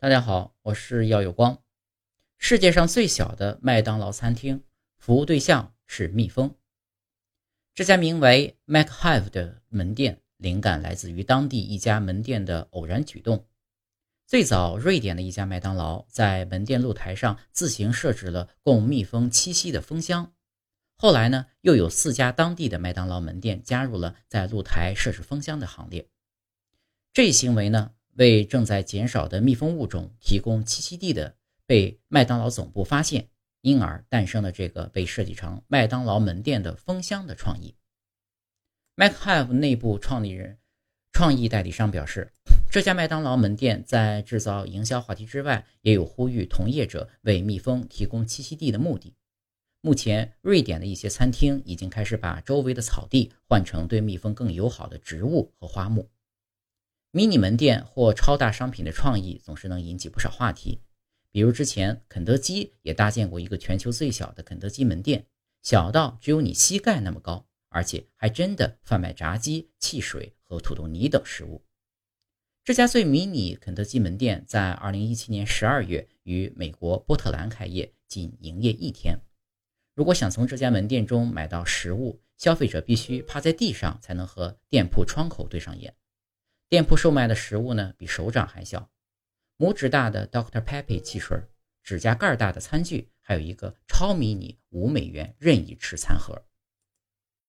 大家好，我是耀有光。世界上最小的麦当劳餐厅，服务对象是蜜蜂。这家名为 MacHive 的门店，灵感来自于当地一家门店的偶然举动。最早，瑞典的一家麦当劳在门店露台上自行设置了供蜜蜂栖息的蜂箱。后来呢，又有四家当地的麦当劳门店加入了在露台设置蜂箱的行列。这一行为呢？为正在减少的蜜蜂物种提供栖息地的被麦当劳总部发现，因而诞生了这个被设计成麦当劳门店的蜂箱的创意。MacHive 内部创立人、创意代理商表示，这家麦当劳门店在制造营销话题之外，也有呼吁同业者为蜜蜂提供栖息地的目的。目前，瑞典的一些餐厅已经开始把周围的草地换成对蜜蜂更友好的植物和花木。迷你门店或超大商品的创意总是能引起不少话题，比如之前肯德基也搭建过一个全球最小的肯德基门店，小到只有你膝盖那么高，而且还真的贩卖炸鸡、汽水和土豆泥等食物。这家最迷你肯德基门店在2017年12月于美国波特兰开业，仅营业一天。如果想从这家门店中买到食物，消费者必须趴在地上才能和店铺窗口对上眼。店铺售卖的食物呢，比手掌还小，拇指大的 Doctor Pepe 汽水，指甲盖大的餐具，还有一个超迷你五美元任意吃餐盒。